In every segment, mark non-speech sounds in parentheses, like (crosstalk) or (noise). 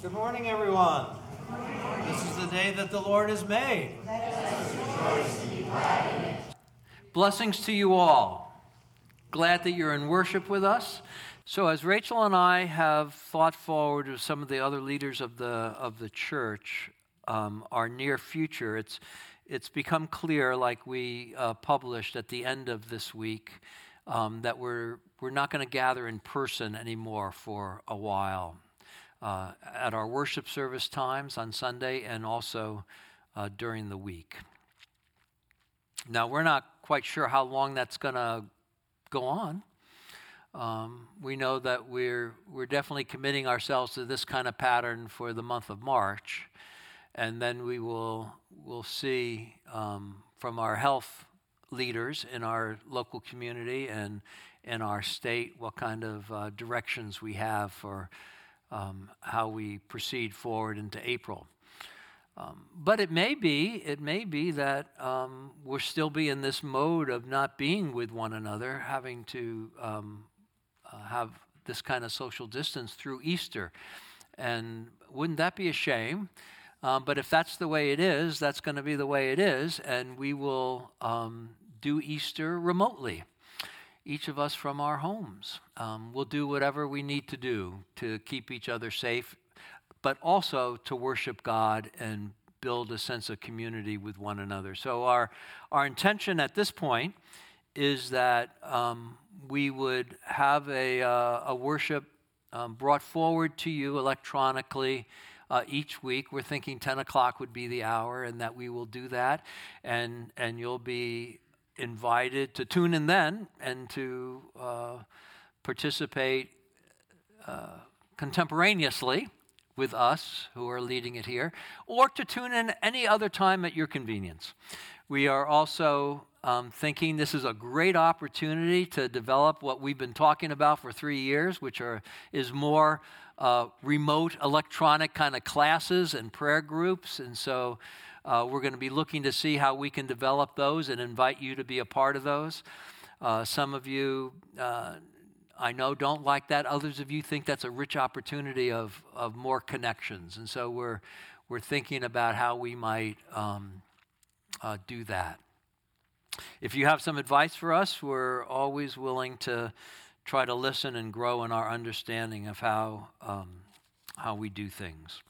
Good morning, everyone. This is the day that the Lord has made. Blessings to you all. Glad that you're in worship with us. So, as Rachel and I have thought forward with some of the other leaders of the of the church, um, our near future, it's it's become clear, like we uh, published at the end of this week, um, that we're we're not going to gather in person anymore for a while. Uh, at our worship service times on Sunday and also uh, during the week. Now, we're not quite sure how long that's going to go on. Um, we know that we're, we're definitely committing ourselves to this kind of pattern for the month of March. And then we will will see um, from our health leaders in our local community and in our state what kind of uh, directions we have for um, how we proceed forward into April. Um, but it may be, it may be that um, we'll still be in this mode of not being with one another, having to um, uh, have this kind of social distance through Easter. And wouldn't that be a shame? Um, but if that's the way it is, that's going to be the way it is, and we will um, do Easter remotely each of us from our homes. Um, we'll do whatever we need to do to keep each other safe, but also to worship God and build a sense of community with one another. So, our, our intention at this point is that um, we would have a, uh, a worship um, brought forward to you electronically. Uh, each week. We're thinking 10 o'clock would be the hour, and that we will do that. And, and you'll be invited to tune in then and to uh, participate uh, contemporaneously with us who are leading it here, or to tune in any other time at your convenience. We are also um, thinking this is a great opportunity to develop what we've been talking about for three years, which are, is more uh, remote electronic kind of classes and prayer groups. And so uh, we're going to be looking to see how we can develop those and invite you to be a part of those. Uh, some of you, uh, I know, don't like that. Others of you think that's a rich opportunity of, of more connections. And so we're, we're thinking about how we might um, uh, do that. If you have some advice for us, we're always willing to try to listen and grow in our understanding of how, um, how we do things.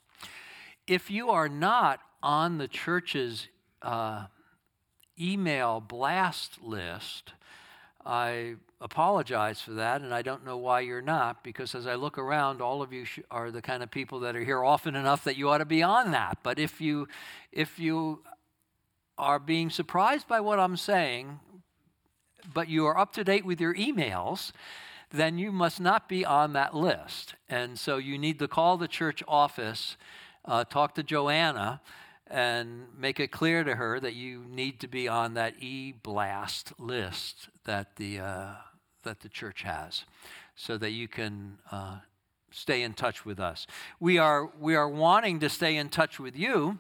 If you are not on the church's uh, email blast list. I apologize for that, and I don't know why you're not, because as I look around, all of you sh- are the kind of people that are here often enough that you ought to be on that. But if you, if you are being surprised by what I'm saying, but you are up to date with your emails, then you must not be on that list. And so you need to call the church office, uh, talk to Joanna, and make it clear to her that you need to be on that e-blast list that the uh, that the church has, so that you can uh, stay in touch with us. We are we are wanting to stay in touch with you.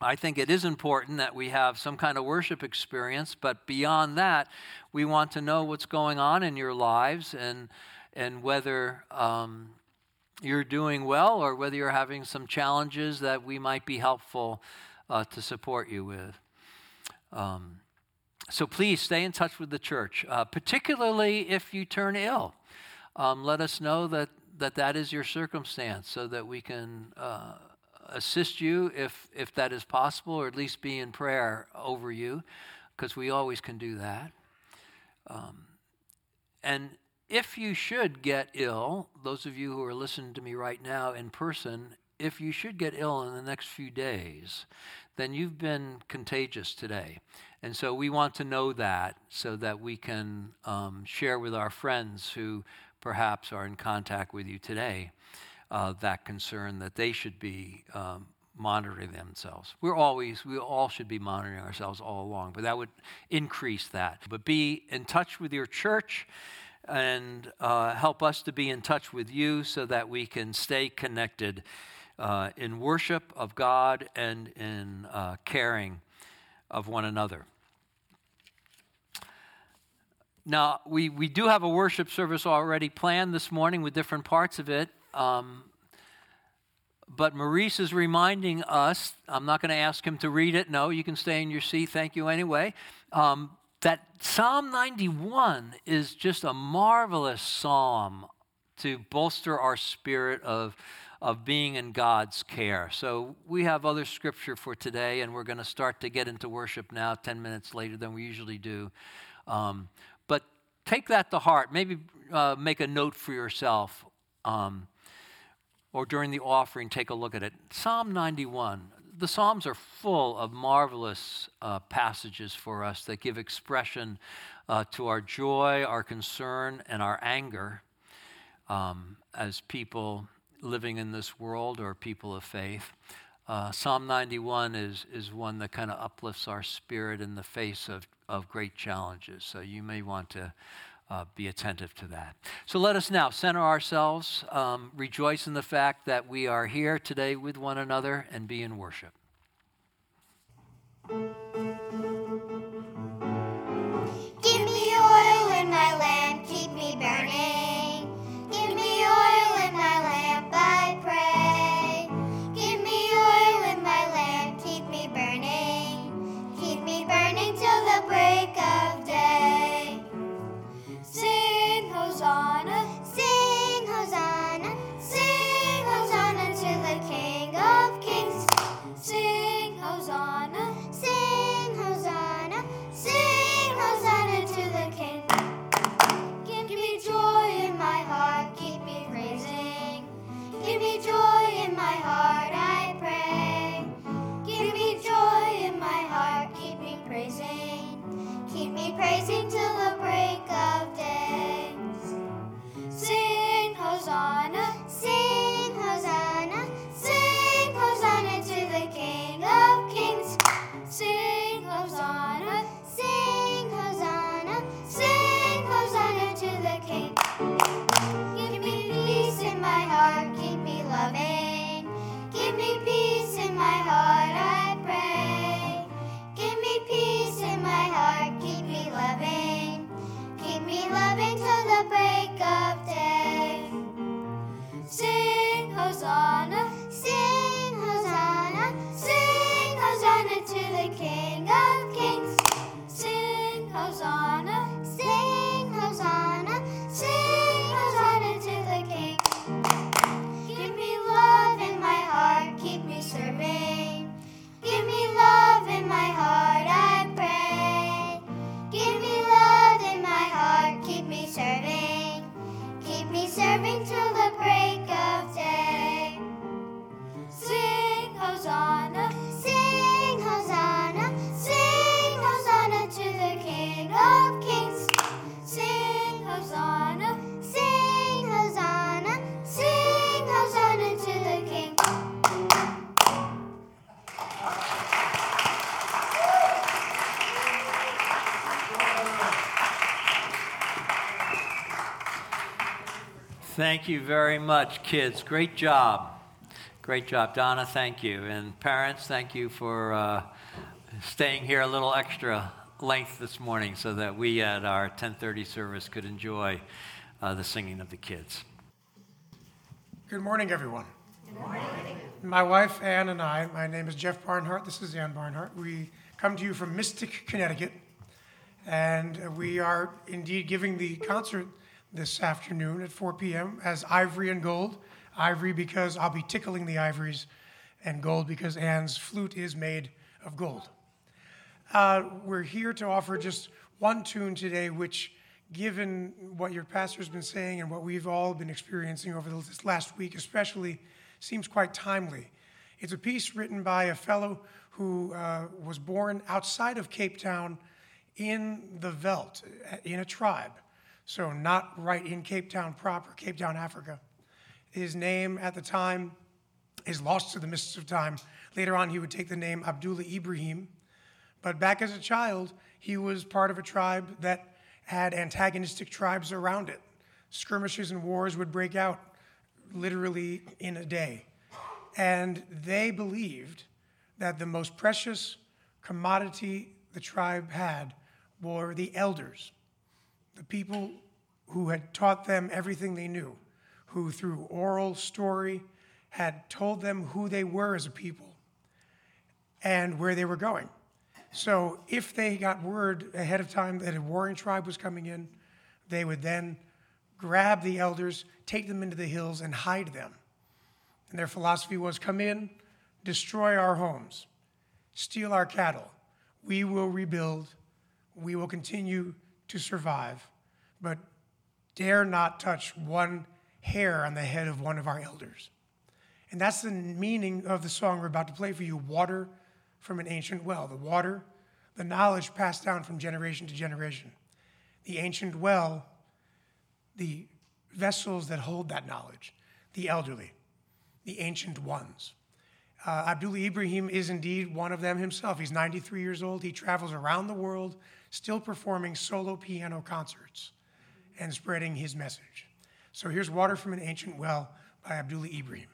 I think it is important that we have some kind of worship experience, but beyond that, we want to know what's going on in your lives and and whether um, you're doing well or whether you're having some challenges that we might be helpful uh, to support you with. Um, so please stay in touch with the church, uh, particularly if you turn ill. Um, let us know that, that that is your circumstance so that we can uh, assist you if, if that is possible, or at least be in prayer over you, because we always can do that. Um, and if you should get ill, those of you who are listening to me right now in person, if you should get ill in the next few days, then you've been contagious today. And so we want to know that so that we can um, share with our friends who perhaps are in contact with you today uh, that concern that they should be um, monitoring themselves. We're always, we all should be monitoring ourselves all along, but that would increase that. But be in touch with your church and uh, help us to be in touch with you so that we can stay connected uh, in worship of God and in uh, caring of one another. Now, we, we do have a worship service already planned this morning with different parts of it. Um, but Maurice is reminding us, I'm not going to ask him to read it. No, you can stay in your seat. Thank you anyway. Um, that Psalm 91 is just a marvelous psalm to bolster our spirit of, of being in God's care. So we have other scripture for today, and we're going to start to get into worship now, 10 minutes later than we usually do. Um, but take that to heart. Maybe uh, make a note for yourself. Um, or during the offering, take a look at it. Psalm 91. The Psalms are full of marvelous uh, passages for us that give expression uh, to our joy, our concern, and our anger um, as people living in this world or people of faith. Uh, Psalm 91 is, is one that kind of uplifts our spirit in the face of, of great challenges. So you may want to uh, be attentive to that. So let us now center ourselves, um, rejoice in the fact that we are here today with one another, and be in worship. Thank you very much, kids. Great job. Great job. Donna, thank you. And parents, thank you for uh, staying here a little extra length this morning so that we at our 1030 service could enjoy uh, the singing of the kids. Good morning, everyone. Good morning. My wife Anne and I, my name is Jeff Barnhart, this is Anne Barnhart. We come to you from Mystic, Connecticut, and we are indeed giving the concert this afternoon at 4 p.m. as Ivory and Gold. Ivory because I'll be tickling the ivories, and gold because Anne's flute is made of gold. Uh, we're here to offer just one tune today, which, given what your pastor's been saying and what we've all been experiencing over this last week, especially, seems quite timely. It's a piece written by a fellow who uh, was born outside of Cape Town in the Veldt, in a tribe. So, not right in Cape Town proper, Cape Town, Africa. His name at the time is lost to the mists of time. Later on, he would take the name Abdullah Ibrahim. But back as a child, he was part of a tribe that had antagonistic tribes around it. Skirmishes and wars would break out literally in a day. And they believed that the most precious commodity the tribe had were the elders, the people who had taught them everything they knew, who through oral story had told them who they were as a people and where they were going. So if they got word ahead of time that a warring tribe was coming in, they would then grab the elders, take them into the hills, and hide them. And their philosophy was come in, destroy our homes, steal our cattle. We will rebuild, we will continue to survive, but dare not touch one hair on the head of one of our elders. And that's the meaning of the song we're about to play for you water from an ancient well. The water, the knowledge passed down from generation to generation. The ancient well, the vessels that hold that knowledge, the elderly, the ancient ones. Uh, Abdullah Ibrahim is indeed one of them himself. He's 93 years old. He travels around the world, still performing solo piano concerts and spreading his message. So here's Water from an Ancient Well by Abdullah Ibrahim.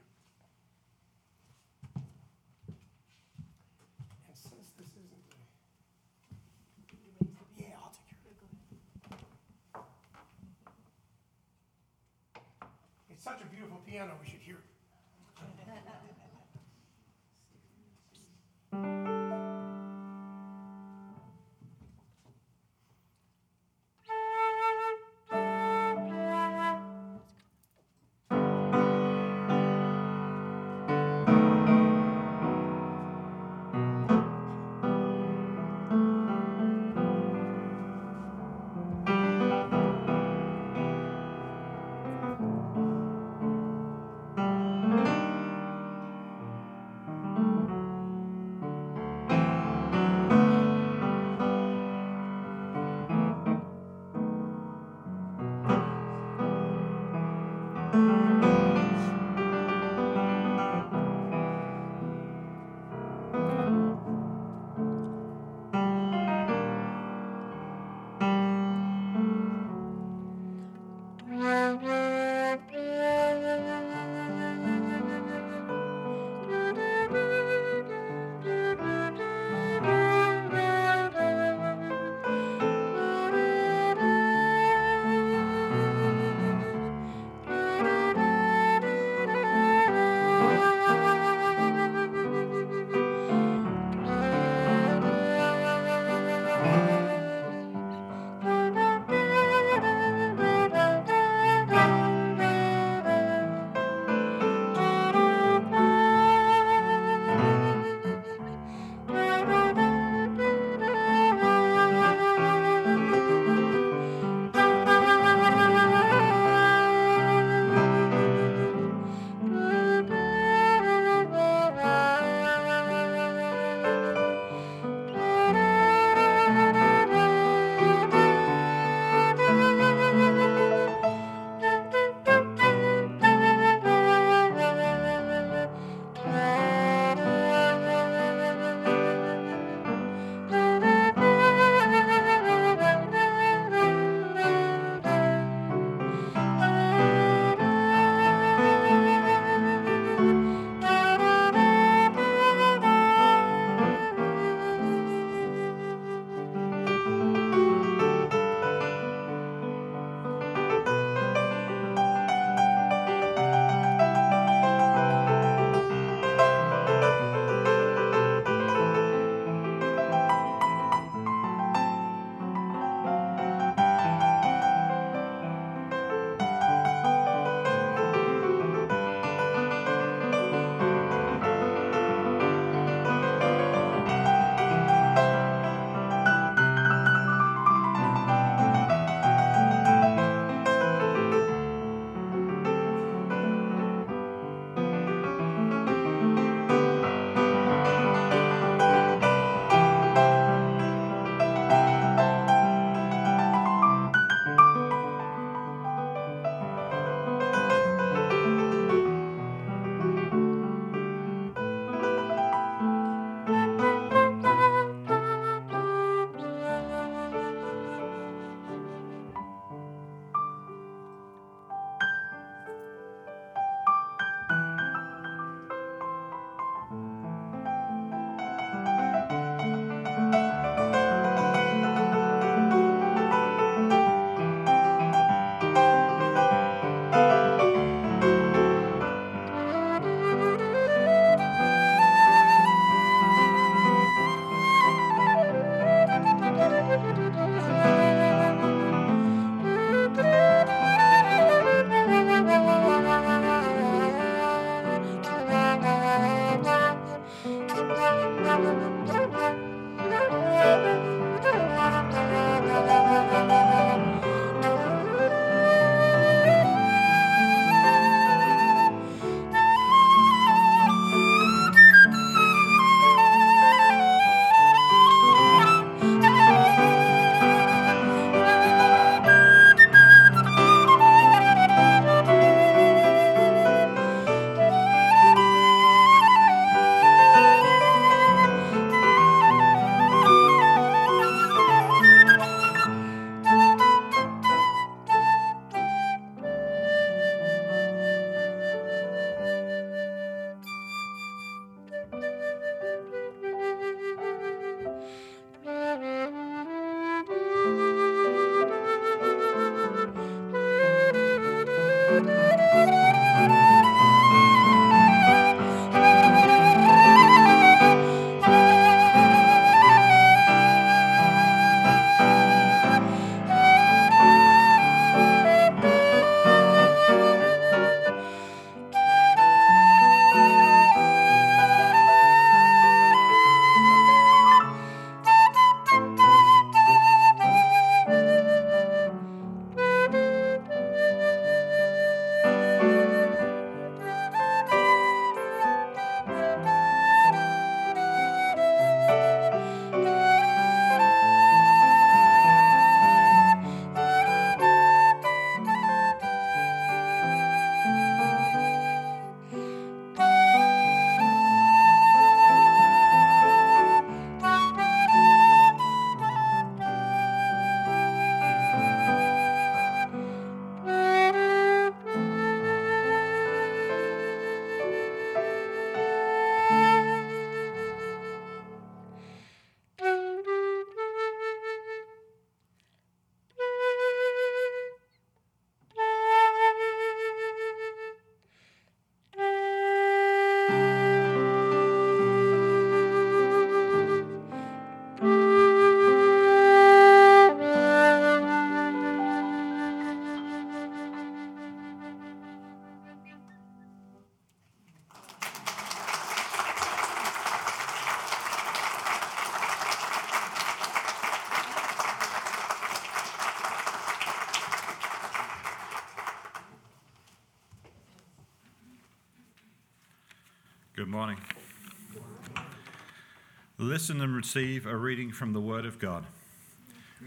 Listen and receive a reading from the Word of God.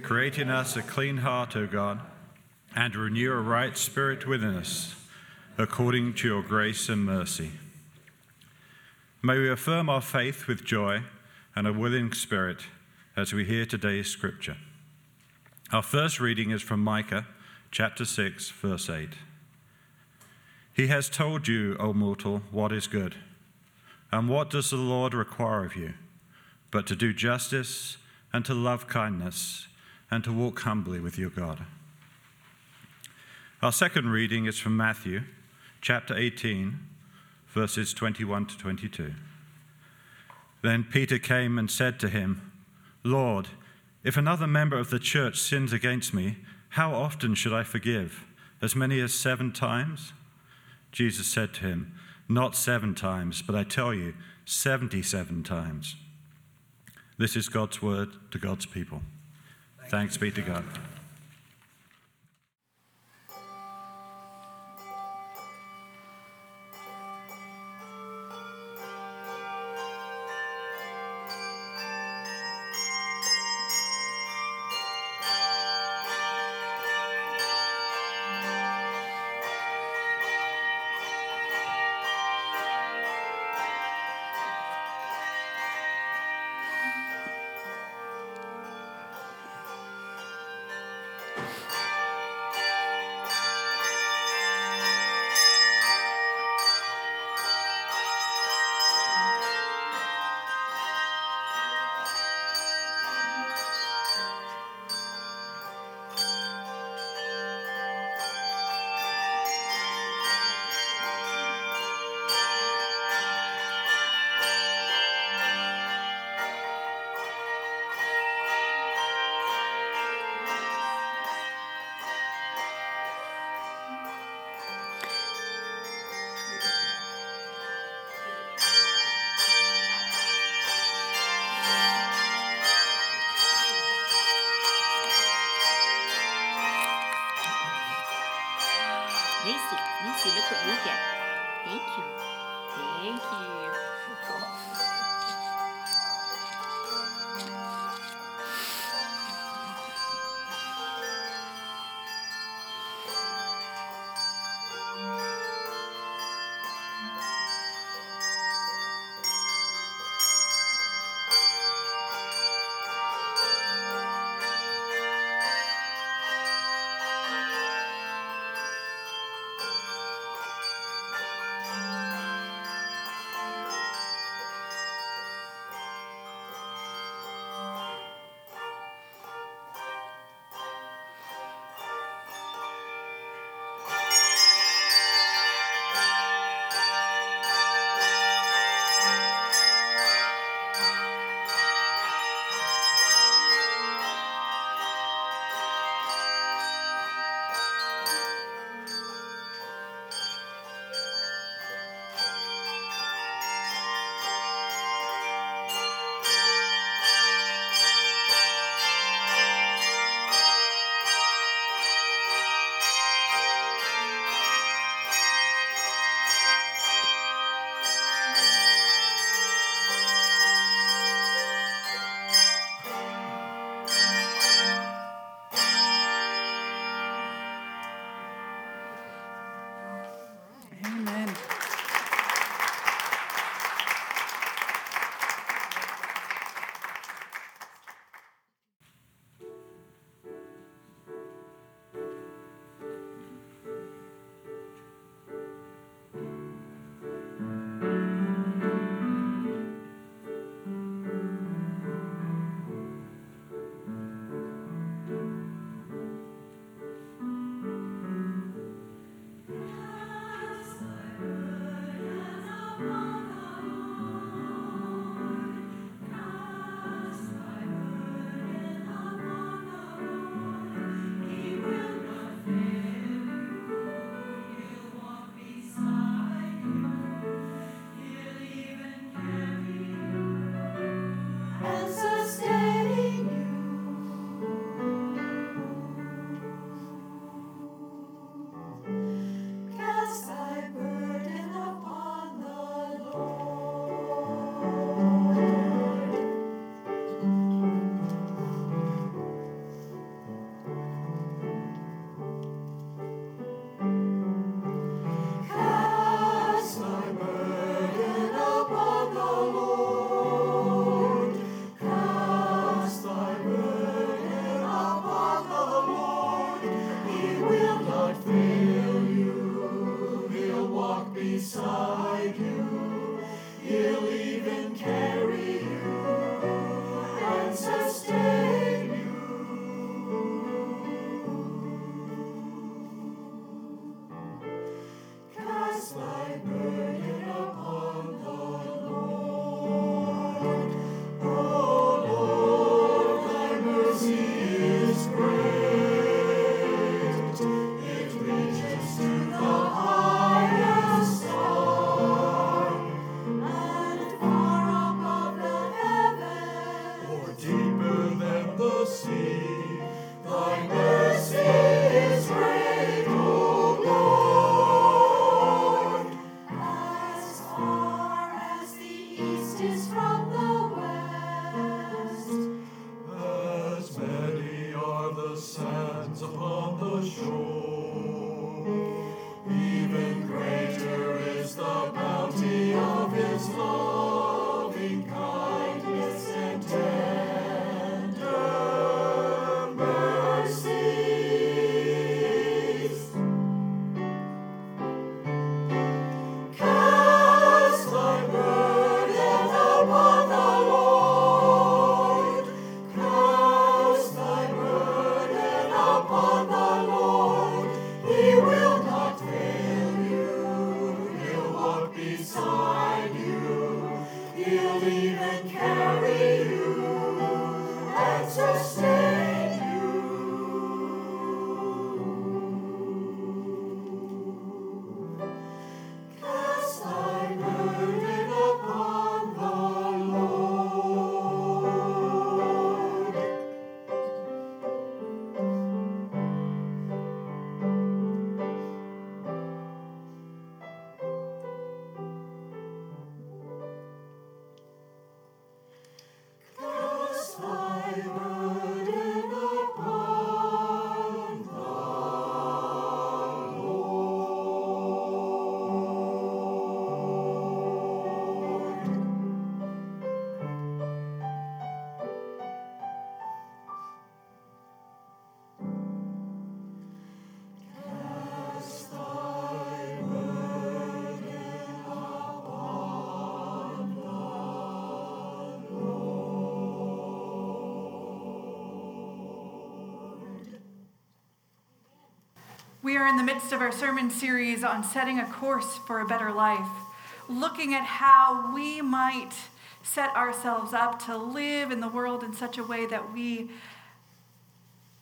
Create in us a clean heart, O God, and renew a right spirit within us, according to your grace and mercy. May we affirm our faith with joy and a willing spirit as we hear today's scripture. Our first reading is from Micah chapter 6, verse 8. He has told you, O mortal, what is good. And what does the Lord require of you? But to do justice and to love kindness and to walk humbly with your God. Our second reading is from Matthew chapter 18, verses 21 to 22. Then Peter came and said to him, Lord, if another member of the church sins against me, how often should I forgive? As many as seven times? Jesus said to him, Not seven times, but I tell you, 77 times. This is God's word to God's people. Thanks be to God. Are in the midst of our sermon series on setting a course for a better life, looking at how we might set ourselves up to live in the world in such a way that we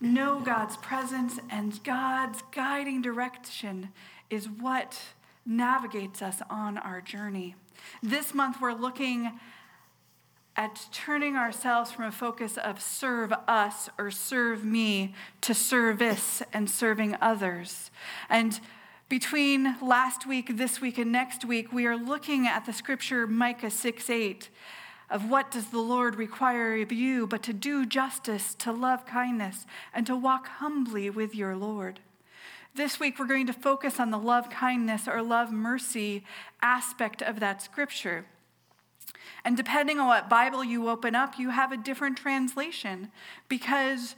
know God's presence and God's guiding direction is what navigates us on our journey. This month, we're looking at turning ourselves from a focus of serve us or serve me to service and serving others. And between last week, this week, and next week, we are looking at the scripture Micah 6 8 of what does the Lord require of you but to do justice, to love kindness, and to walk humbly with your Lord. This week, we're going to focus on the love kindness or love mercy aspect of that scripture. And depending on what Bible you open up, you have a different translation because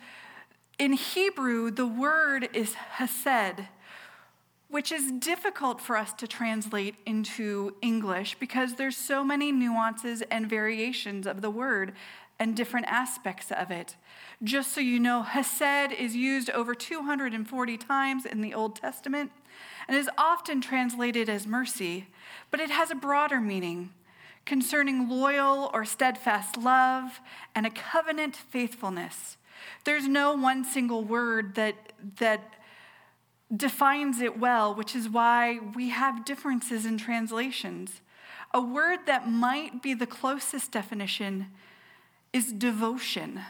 in Hebrew, the word is hesed, which is difficult for us to translate into English because there's so many nuances and variations of the word and different aspects of it. Just so you know, hesed is used over 240 times in the Old Testament and is often translated as mercy, but it has a broader meaning concerning loyal or steadfast love and a covenant faithfulness. There's no one single word that, that defines it well, which is why we have differences in translations. A word that might be the closest definition is devotion.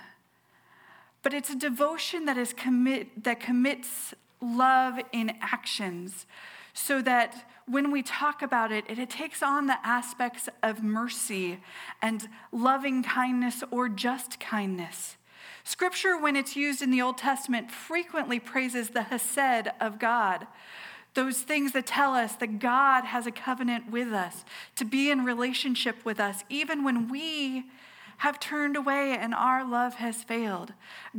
But it's a devotion that is commit that commits love in actions so that when we talk about it, it, it, takes on the aspects of mercy and loving kindness or just kindness. Scripture, when it's used in the Old Testament, frequently praises the Hesed of God. Those things that tell us that God has a covenant with us, to be in relationship with us, even when we have turned away and our love has failed.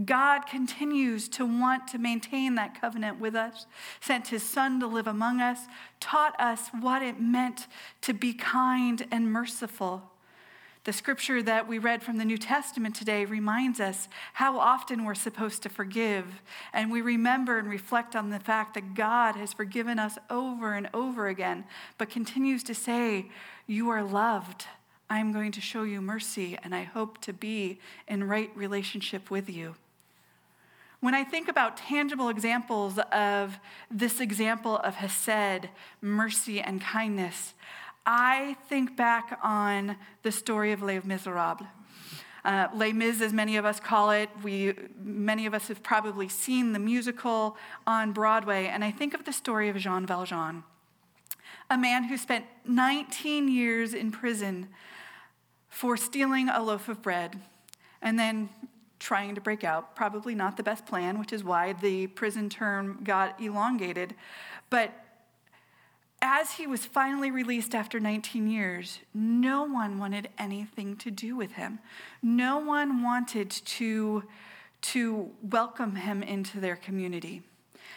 God continues to want to maintain that covenant with us, sent his son to live among us, taught us what it meant to be kind and merciful. The scripture that we read from the New Testament today reminds us how often we're supposed to forgive. And we remember and reflect on the fact that God has forgiven us over and over again, but continues to say, You are loved. I'm going to show you mercy, and I hope to be in right relationship with you. When I think about tangible examples of this example of Hesed, mercy, and kindness, I think back on the story of Les Miserables. Uh, Les Mis, as many of us call it, we, many of us have probably seen the musical on Broadway, and I think of the story of Jean Valjean, a man who spent 19 years in prison for stealing a loaf of bread and then trying to break out. Probably not the best plan, which is why the prison term got elongated. But as he was finally released after 19 years, no one wanted anything to do with him. No one wanted to, to welcome him into their community.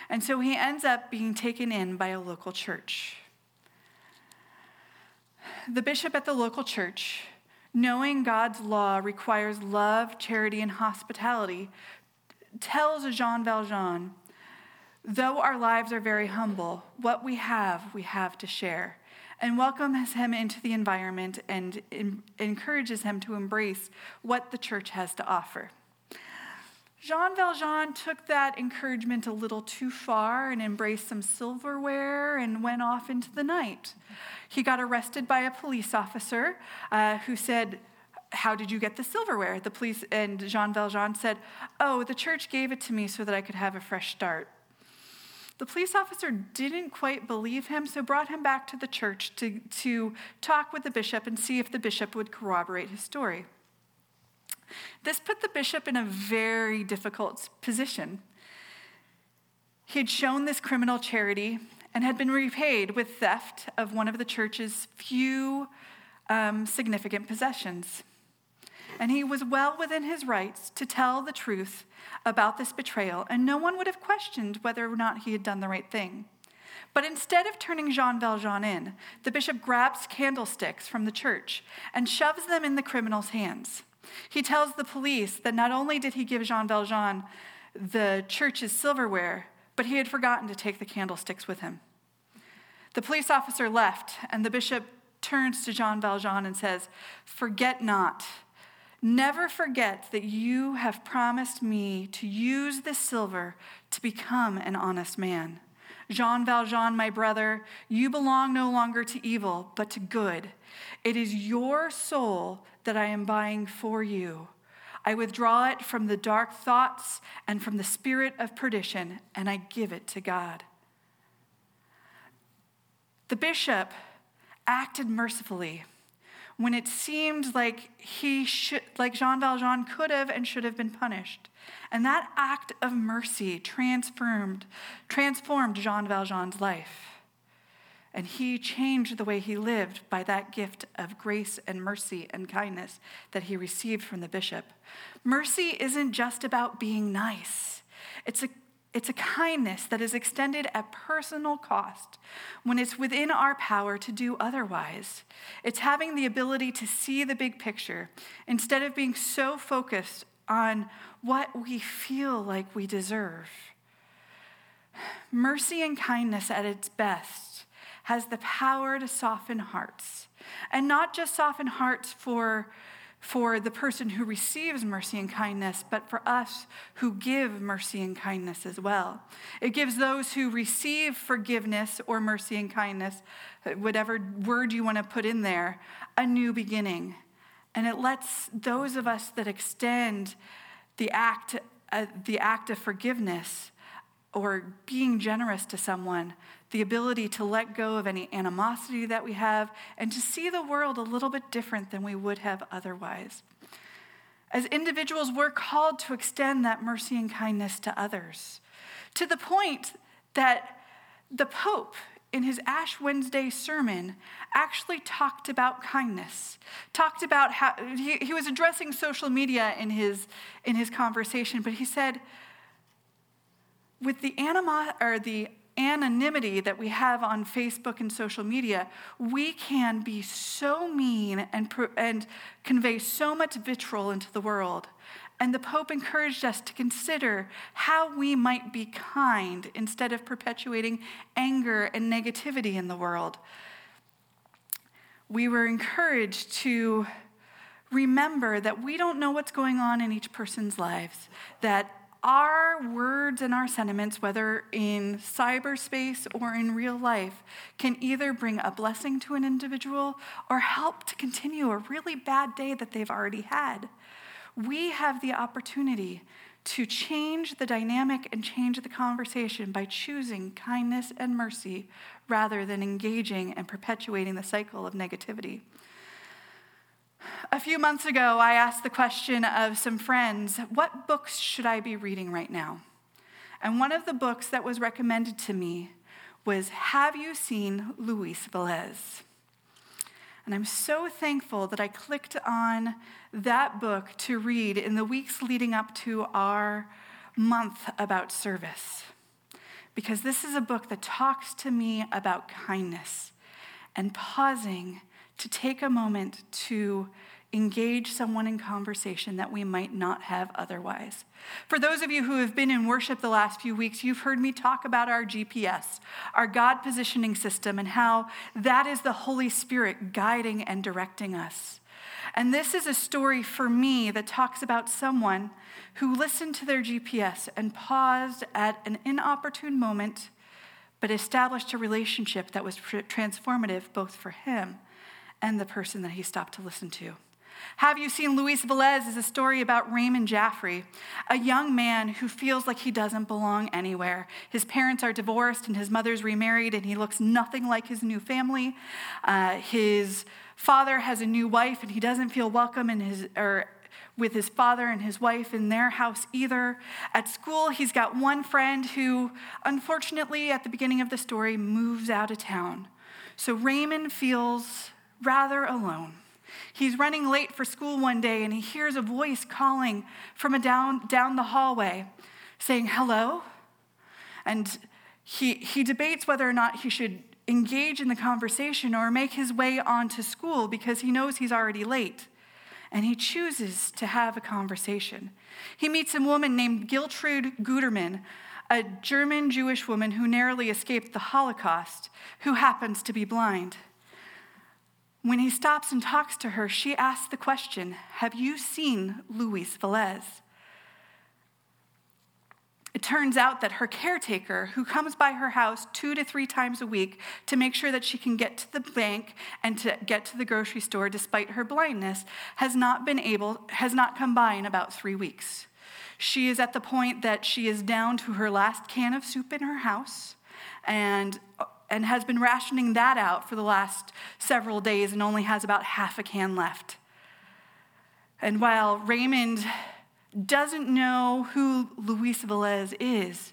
And so he ends up being taken in by a local church. The bishop at the local church knowing God's law requires love, charity, and hospitality, tells Jean Valjean, though our lives are very humble, what we have, we have to share, and welcomes him into the environment and encourages him to embrace what the church has to offer. Jean Valjean took that encouragement a little too far and embraced some silverware and went off into the night. He got arrested by a police officer uh, who said, How did you get the silverware? The police and Jean Valjean said, Oh, the church gave it to me so that I could have a fresh start. The police officer didn't quite believe him, so brought him back to the church to, to talk with the bishop and see if the bishop would corroborate his story. This put the bishop in a very difficult position. He had shown this criminal charity and had been repaid with theft of one of the church's few um, significant possessions. And he was well within his rights to tell the truth about this betrayal, and no one would have questioned whether or not he had done the right thing. But instead of turning Jean Valjean in, the bishop grabs candlesticks from the church and shoves them in the criminal's hands. He tells the police that not only did he give Jean Valjean the church's silverware, but he had forgotten to take the candlesticks with him. The police officer left, and the bishop turns to Jean Valjean and says, Forget not, never forget that you have promised me to use this silver to become an honest man. Jean Valjean, my brother, you belong no longer to evil, but to good. It is your soul that I am buying for you. I withdraw it from the dark thoughts and from the spirit of perdition, and I give it to God. The bishop acted mercifully when it seemed like he should, like Jean Valjean could have and should have been punished. And that act of mercy transformed, transformed Jean Valjean's life. And he changed the way he lived by that gift of grace and mercy and kindness that he received from the bishop. Mercy isn't just about being nice, it's a it's a kindness that is extended at personal cost when it's within our power to do otherwise. It's having the ability to see the big picture instead of being so focused on what we feel like we deserve. Mercy and kindness at its best has the power to soften hearts. And not just soften hearts for, for the person who receives mercy and kindness, but for us who give mercy and kindness as well. It gives those who receive forgiveness or mercy and kindness, whatever word you want to put in there, a new beginning. And it lets those of us that extend the act, uh, the act of forgiveness or being generous to someone the ability to let go of any animosity that we have, and to see the world a little bit different than we would have otherwise. As individuals, we're called to extend that mercy and kindness to others, to the point that the Pope, in his Ash Wednesday sermon, actually talked about kindness, talked about how he, he was addressing social media in his, in his conversation, but he said, with the anima or the anonymity that we have on Facebook and social media, we can be so mean and, and convey so much vitriol into the world. And the Pope encouraged us to consider how we might be kind instead of perpetuating anger and negativity in the world. We were encouraged to remember that we don't know what's going on in each person's lives, that our words and our sentiments, whether in cyberspace or in real life, can either bring a blessing to an individual or help to continue a really bad day that they've already had. We have the opportunity to change the dynamic and change the conversation by choosing kindness and mercy rather than engaging and perpetuating the cycle of negativity. A few months ago, I asked the question of some friends what books should I be reading right now? And one of the books that was recommended to me was Have You Seen Luis Velez? And I'm so thankful that I clicked on that book to read in the weeks leading up to our month about service. Because this is a book that talks to me about kindness and pausing to take a moment to engage someone in conversation that we might not have otherwise. For those of you who have been in worship the last few weeks, you've heard me talk about our GPS, our God positioning system, and how that is the Holy Spirit guiding and directing us. And this is a story for me that talks about someone who listened to their GPS and paused at an inopportune moment, but established a relationship that was transformative both for him and the person that he stopped to listen to. Have You Seen Luis Velez is a story about Raymond Jaffrey, a young man who feels like he doesn't belong anywhere. His parents are divorced and his mother's remarried, and he looks nothing like his new family. Uh, his father has a new wife, and he doesn't feel welcome in his, or with his father and his wife in their house either. At school, he's got one friend who, unfortunately, at the beginning of the story, moves out of town. So Raymond feels rather alone. He's running late for school one day and he hears a voice calling from a down, down the hallway saying, Hello? And he, he debates whether or not he should engage in the conversation or make his way on to school because he knows he's already late. And he chooses to have a conversation. He meets a woman named Gertrude Guterman, a German Jewish woman who narrowly escaped the Holocaust, who happens to be blind. When he stops and talks to her, she asks the question Have you seen Luis Velez? It turns out that her caretaker, who comes by her house two to three times a week to make sure that she can get to the bank and to get to the grocery store despite her blindness, has not been able, has not come by in about three weeks. She is at the point that she is down to her last can of soup in her house and and has been rationing that out for the last several days and only has about half a can left. And while Raymond doesn't know who Luis Velez is,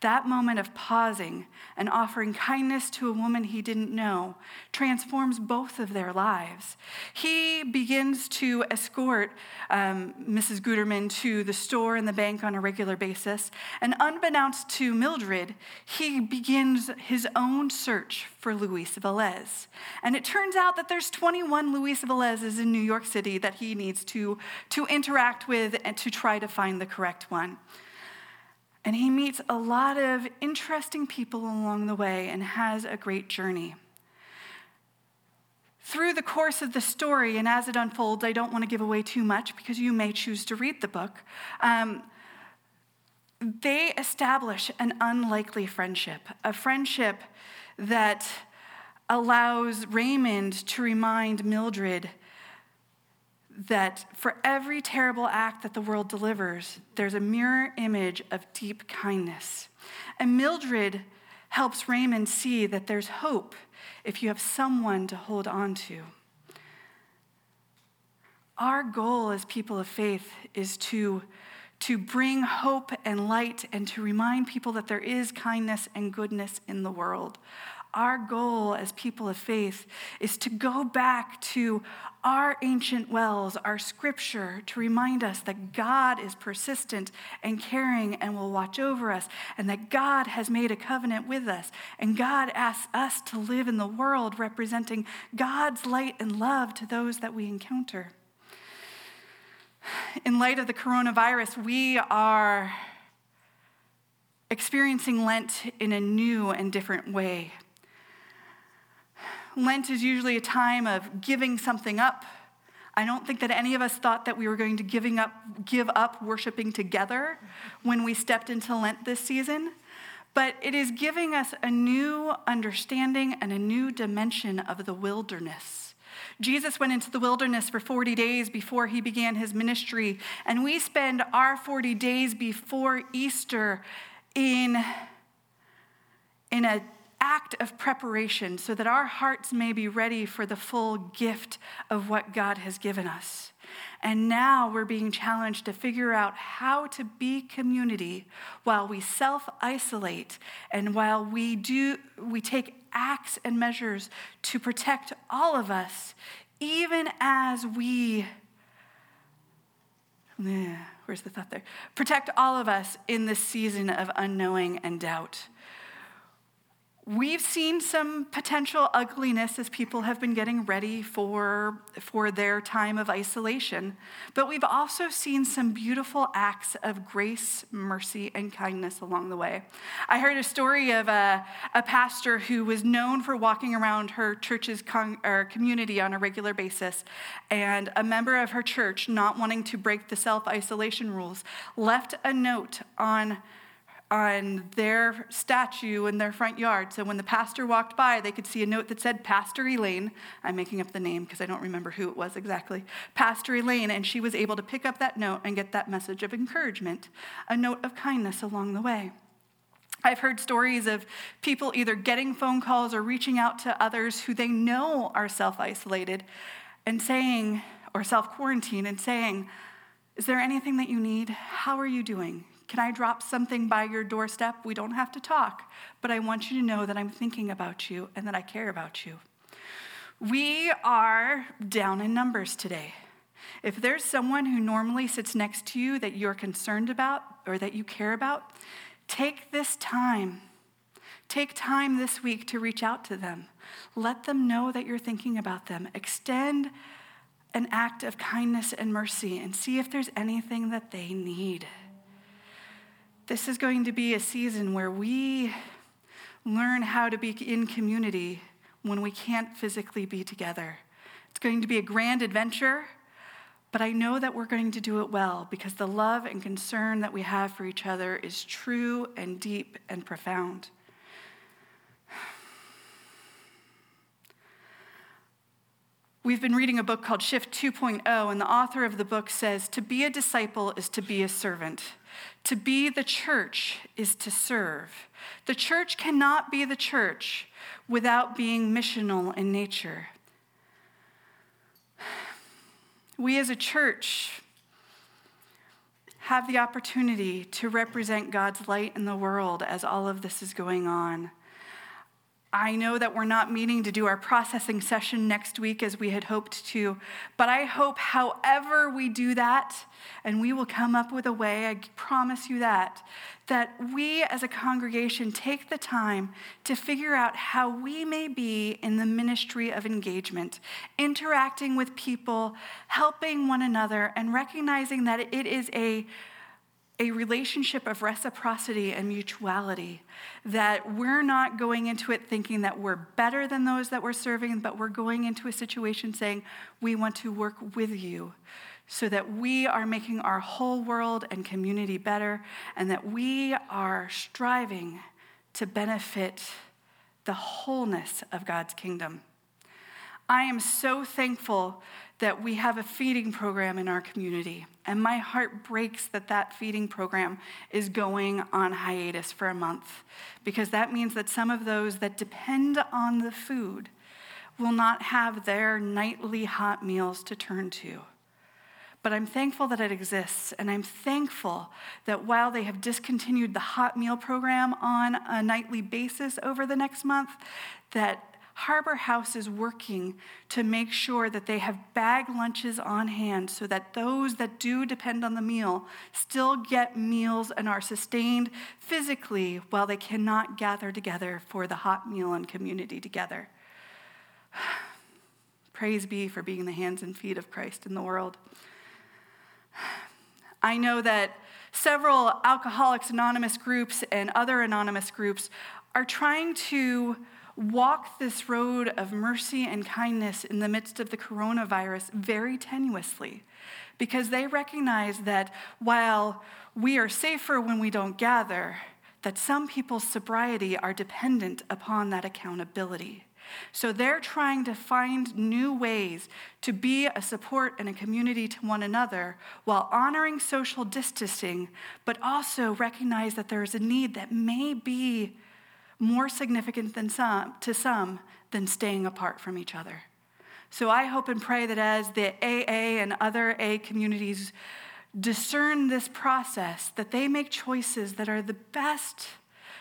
that moment of pausing and offering kindness to a woman he didn't know transforms both of their lives. He begins to escort um, Mrs. Guterman to the store and the bank on a regular basis. And unbeknownst to Mildred, he begins his own search for Luis Velez. And it turns out that there's 21 Luis Velezes in New York City that he needs to, to interact with and to try to find the correct one. And he meets a lot of interesting people along the way and has a great journey. Through the course of the story, and as it unfolds, I don't want to give away too much because you may choose to read the book. Um, they establish an unlikely friendship, a friendship that allows Raymond to remind Mildred that for every terrible act that the world delivers, there's a mirror image of deep kindness. And Mildred helps Raymond see that there's hope if you have someone to hold on to. Our goal as people of faith is to, to bring hope and light and to remind people that there is kindness and goodness in the world. Our goal as people of faith is to go back to our ancient wells, our scripture, to remind us that God is persistent and caring and will watch over us, and that God has made a covenant with us. And God asks us to live in the world representing God's light and love to those that we encounter. In light of the coronavirus, we are experiencing Lent in a new and different way. Lent is usually a time of giving something up. I don't think that any of us thought that we were going to giving up, give up worshiping together when we stepped into Lent this season. But it is giving us a new understanding and a new dimension of the wilderness. Jesus went into the wilderness for 40 days before he began his ministry, and we spend our 40 days before Easter in, in a act of preparation so that our hearts may be ready for the full gift of what God has given us. And now we're being challenged to figure out how to be community while we self isolate and while we do we take acts and measures to protect all of us even as we where's the thought there? Protect all of us in this season of unknowing and doubt We've seen some potential ugliness as people have been getting ready for, for their time of isolation, but we've also seen some beautiful acts of grace, mercy, and kindness along the way. I heard a story of a, a pastor who was known for walking around her church's con, community on a regular basis, and a member of her church, not wanting to break the self isolation rules, left a note on on their statue in their front yard. So when the pastor walked by, they could see a note that said Pastor Elaine. I'm making up the name because I don't remember who it was exactly. Pastor Elaine, and she was able to pick up that note and get that message of encouragement, a note of kindness along the way. I've heard stories of people either getting phone calls or reaching out to others who they know are self isolated and saying, or self quarantine, and saying, Is there anything that you need? How are you doing? Can I drop something by your doorstep? We don't have to talk, but I want you to know that I'm thinking about you and that I care about you. We are down in numbers today. If there's someone who normally sits next to you that you're concerned about or that you care about, take this time. Take time this week to reach out to them. Let them know that you're thinking about them. Extend an act of kindness and mercy and see if there's anything that they need. This is going to be a season where we learn how to be in community when we can't physically be together. It's going to be a grand adventure, but I know that we're going to do it well because the love and concern that we have for each other is true and deep and profound. We've been reading a book called Shift 2.0, and the author of the book says to be a disciple is to be a servant. To be the church is to serve. The church cannot be the church without being missional in nature. We as a church have the opportunity to represent God's light in the world as all of this is going on. I know that we're not meeting to do our processing session next week as we had hoped to, but I hope, however, we do that, and we will come up with a way, I promise you that, that we as a congregation take the time to figure out how we may be in the ministry of engagement, interacting with people, helping one another, and recognizing that it is a a relationship of reciprocity and mutuality. That we're not going into it thinking that we're better than those that we're serving, but we're going into a situation saying, we want to work with you so that we are making our whole world and community better, and that we are striving to benefit the wholeness of God's kingdom. I am so thankful that we have a feeding program in our community. And my heart breaks that that feeding program is going on hiatus for a month because that means that some of those that depend on the food will not have their nightly hot meals to turn to. But I'm thankful that it exists, and I'm thankful that while they have discontinued the hot meal program on a nightly basis over the next month, that Harbor House is working to make sure that they have bag lunches on hand so that those that do depend on the meal still get meals and are sustained physically while they cannot gather together for the hot meal and community together. (sighs) Praise be for being the hands and feet of Christ in the world. (sighs) I know that several Alcoholics Anonymous groups and other anonymous groups are trying to walk this road of mercy and kindness in the midst of the coronavirus very tenuously because they recognize that while we are safer when we don't gather, that some people's sobriety are dependent upon that accountability. So they're trying to find new ways to be a support and a community to one another while honoring social distancing, but also recognize that there is a need that may be more significant than some, to some than staying apart from each other. So I hope and pray that as the AA and other A communities discern this process, that they make choices that are the best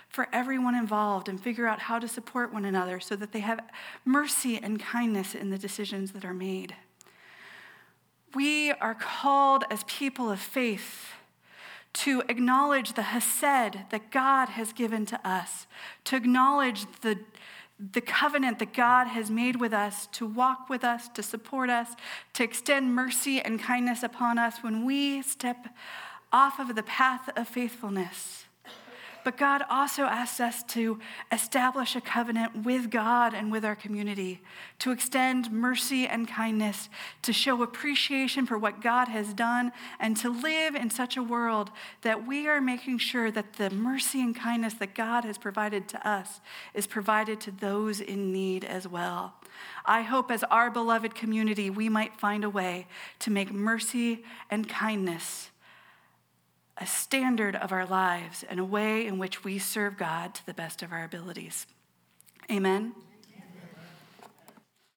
for everyone involved and figure out how to support one another so that they have mercy and kindness in the decisions that are made. We are called as people of faith to acknowledge the hesed that God has given to us, to acknowledge the, the covenant that God has made with us, to walk with us, to support us, to extend mercy and kindness upon us when we step off of the path of faithfulness. But God also asks us to establish a covenant with God and with our community, to extend mercy and kindness, to show appreciation for what God has done, and to live in such a world that we are making sure that the mercy and kindness that God has provided to us is provided to those in need as well. I hope as our beloved community, we might find a way to make mercy and kindness a standard of our lives and a way in which we serve God to the best of our abilities. Amen.